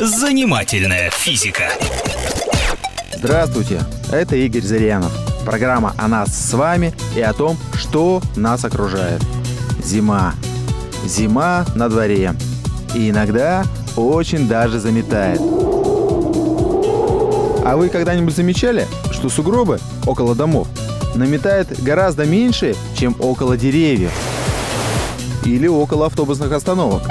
Занимательная физика. Здравствуйте, это Игорь Зырянов. Программа о нас с вами и о том, что нас окружает. Зима. Зима на дворе. И иногда очень даже заметает. А вы когда-нибудь замечали, что сугробы около домов наметает гораздо меньше, чем около деревьев? Или около автобусных остановок?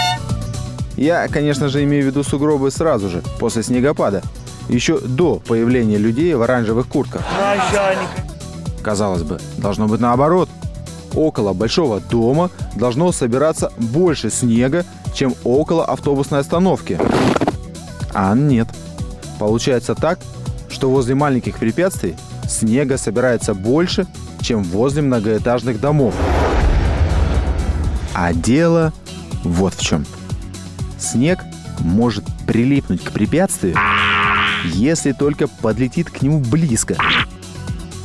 Я, конечно же, имею в виду сугробы сразу же, после снегопада. Еще до появления людей в оранжевых куртках. Начальник. Казалось бы, должно быть наоборот. Около большого дома должно собираться больше снега, чем около автобусной остановки. А нет. Получается так, что возле маленьких препятствий снега собирается больше, чем возле многоэтажных домов. А дело вот в чем. Снег может прилипнуть к препятствию, если только подлетит к нему близко.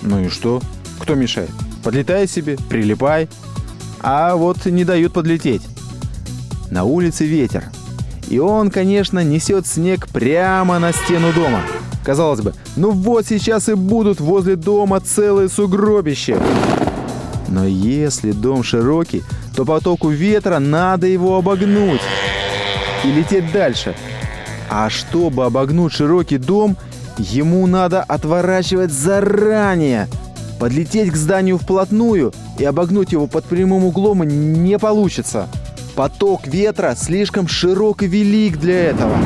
Ну и что? Кто мешает? Подлетай себе, прилипай. А вот не дают подлететь. На улице ветер. И он, конечно, несет снег прямо на стену дома. Казалось бы, ну вот сейчас и будут возле дома целые сугробища. Но если дом широкий, то потоку ветра надо его обогнуть и лететь дальше. А чтобы обогнуть широкий дом, ему надо отворачивать заранее. Подлететь к зданию вплотную и обогнуть его под прямым углом не получится. Поток ветра слишком широк и велик для этого.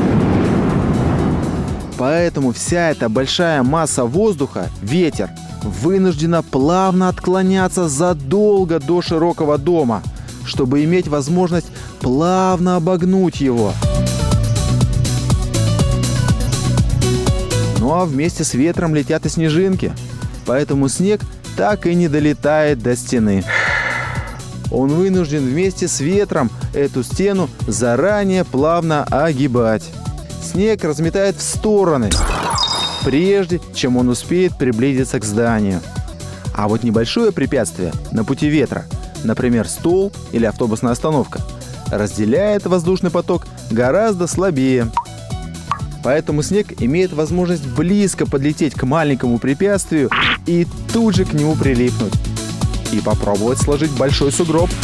Поэтому вся эта большая масса воздуха, ветер, вынуждена плавно отклоняться задолго до широкого дома, чтобы иметь возможность плавно обогнуть его. Ну а вместе с ветром летят и снежинки, поэтому снег так и не долетает до стены. Он вынужден вместе с ветром эту стену заранее плавно огибать. Снег разметает в стороны, прежде чем он успеет приблизиться к зданию. А вот небольшое препятствие на пути ветра, например, стол или автобусная остановка, разделяет воздушный поток гораздо слабее. Поэтому снег имеет возможность близко подлететь к маленькому препятствию и тут же к нему прилипнуть. И попробовать сложить большой сугроб –